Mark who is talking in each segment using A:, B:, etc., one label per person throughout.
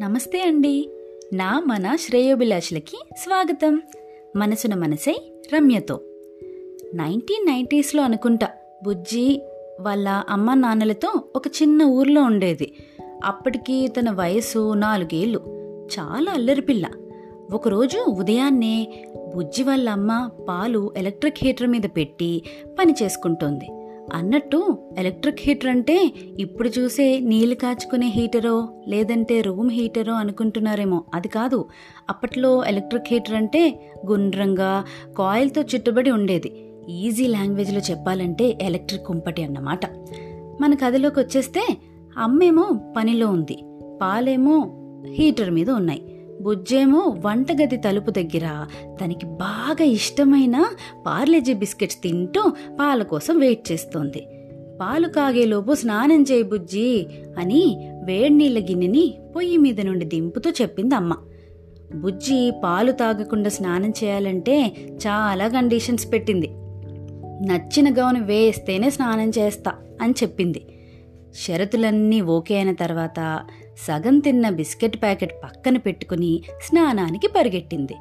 A: నమస్తే అండి. నా మన శ్రేయోభిలాషులకి స్వాగతం. మనసున మనసై రమ్యతో. నైన్టీన్ నైంటీస్లో అనుకుంటా బుజ్జి వాళ్ళ అమ్మ నాన్నలతో ఒక చిన్న ఊర్లో ఉండేది. అప్పటికి తన వయసు నాలుగేళ్ళు. చాలా అల్లరి పిల్ల. ఒకరోజు ఉదయాన్నే బుజ్జి వాళ్ళ అమ్మ పాలు ఎలక్ట్రిక్ హీటర్ మీద పెట్టి పని చేసుకుంటోంది. అన్నట్టు ఎలక్ట్రిక్ హీటర్ అంటే ఇప్పుడు చూసే నీళ్ళు కాచుకునే హీటరో లేదంటే రూమ్ హీటరో అనుకుంటున్నారేమో. అది కాదు అప్పట్లో ఎలక్ట్రిక్ హీటర్ అంటే గుండ్రంగా కాయిల్తో చుట్టుబడి ఉండేది. ఈజీ లాంగ్వేజ్లో చెప్పాలంటే ఎలక్ట్రిక్ కుంపటి అన్నమాట. మన కథలోకి వచ్చేస్తే అమ్మేమో పనిలో ఉంది పాలేమో హీటర్ మీద ఉన్నాయి. బుజ్జేమో వంటగది తలుపు దగ్గర తనకి బాగా ఇష్టమైన పార్లేజీ బిస్కెట్స్ తింటూ పాల కోసం వెయిట్ చేస్తోంది. పాలు కాగేలోపు స్నానం చేయి బుజ్జి అని వేడినీళ్ళ గిన్నెని పొయ్యి మీద నుండి దింపుతూ చెప్పింది అమ్మ. బుజ్జి పాలు తాగకుండా స్నానం చేయాలంటే చాలా కండిషన్స్ పెట్టింది. నచ్చిన గౌను వేస్తేనే స్నానం చేస్తా అని చెప్పింది. షరతులన్నీ ఓకే అయిన తర్వాత సగం తిన్న బిస్కెట్ ప్యాకెట్ పక్కన పెట్టుకుని స్నానానికి పరిగెట్టింది.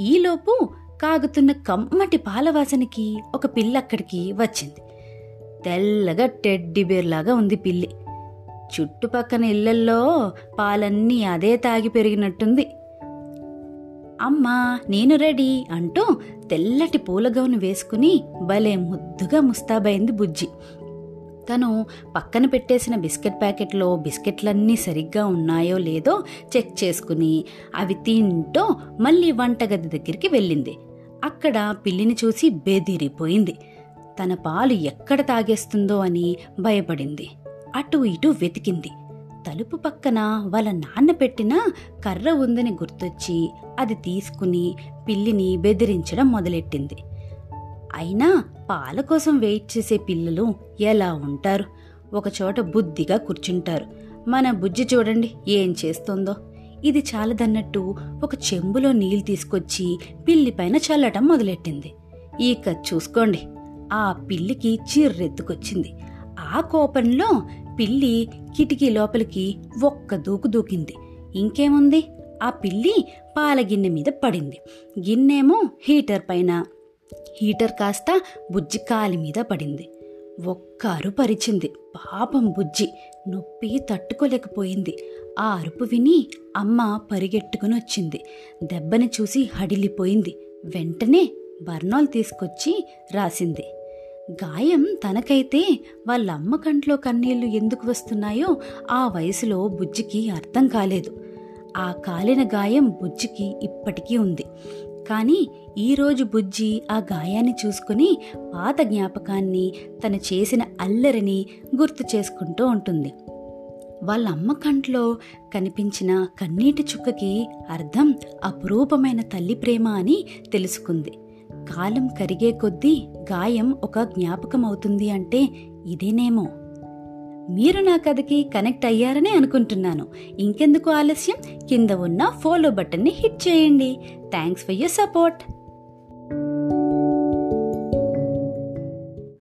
A: ఈలోపు కాగుతున్న కమ్మటి పాలవాసనకి ఒక పిల్ల అక్కడికి వచ్చింది. తెల్లగా టెడ్డిబేర్లాగా ఉంది పిల్లి. చుట్టుపక్కన ఇళ్ళల్లో పాలన్నీ అదే తాగి పెరిగినట్టుంది. అమ్మా నేను రెడీ అంటూ తెల్లటి పూలగౌను వేసుకుని భలే ముద్దుగా ముస్తాబైంది బుజ్జి. తను పక్కన పెట్టేసిన బిస్కెట్ ప్యాకెట్లో బిస్కెట్లన్నీ సరిగ్గా ఉన్నాయో లేదో చెక్ చేసుకుని అవి తింటూ మళ్ళీ వంటగది దగ్గరికి వెళ్ళింది. అక్కడ పిల్లిని చూసి బెదిరిపోయింది. తన పాలు ఎక్కడ తాగేస్తుందో అని భయపడింది. అటు ఇటు వెతికింది. తలుపు పక్కన వాళ్ళ నాన్న పెట్టిన కర్ర ఉందని గుర్తొచ్చి అది తీసుకుని పిల్లిని బెదిరించడం మొదలెట్టింది. అయినా పాల కోసం వెయిట్ చేసే పిల్లలు ఎలా ఉంటారు? ఒకచోట బుద్ధిగా కూర్చుంటారు. మన బుజ్జి చూడండి ఏం చేస్తుందో. ఇది చాలదన్నట్టు ఒక చెంబులో నీళ్ళు తీసుకొచ్చి పిల్లి పైన చల్లటం మొదలెట్టింది. ఇక చూసుకోండి ఆ పిల్లికి చిర్రెత్తుకొచ్చింది ఆ కోపంలో పిల్లి కిటికీ లోపలికి ఒక్క దూకు దూకింది. ఇంకేముంది? ఆ పిల్లి పాల గిన్నె మీద పడింది. గిన్నెమో హీటర్ పైన హీటర్ కాస్త బుజ్జి కాలి మీద పడింది. ఒక్క అరుపరిచింది పాపం బుజ్జి నొప్పి తట్టుకోలేకపోయింది. ఆ అరుపు విని అమ్మ పరిగెట్టుకుని వచ్చింది. దెబ్బని చూసి హడిలిపోయింది. వెంటనే బర్నాల్ తీసుకొచ్చి రాసింది. గాయం తనకైతే వాళ్ళ అమ్మ కంట్లో కన్నీళ్ళు ఎందుకు వస్తున్నాయో ఆ వయసులో బుజ్జికి అర్థం కాలేదు. ఆ కాలిన గాయం బుజ్జికి ఇప్పటికీ ఉంది. కానీ ఈరోజు బుజ్జి ఆ గాయాన్ని చూసుకుని పాత జ్ఞాపకాన్ని తను చేసిన అల్లరిని గుర్తు చేసుకుంటూ ఉంటుంది. వాళ్ళ అమ్మ కంట్లో కనిపించిన కన్నీటి చుక్కకి అర్థం అపురూపమైన తల్లి ప్రేమ అని తెలుసుకుంది. కాలం కరిగే కొద్దీ గాయం ఒక జ్ఞాపకం అవుతుంది అంటే ఇదేనేమో. మీరు నా కథకి కనెక్ట్ అయ్యారని అనుకుంటున్నాను. ఇంకెందుకు ఆలస్యం? కింద ఉన్న ఫాలో బటన్ని హిట్ చేయండి. Thanks for your support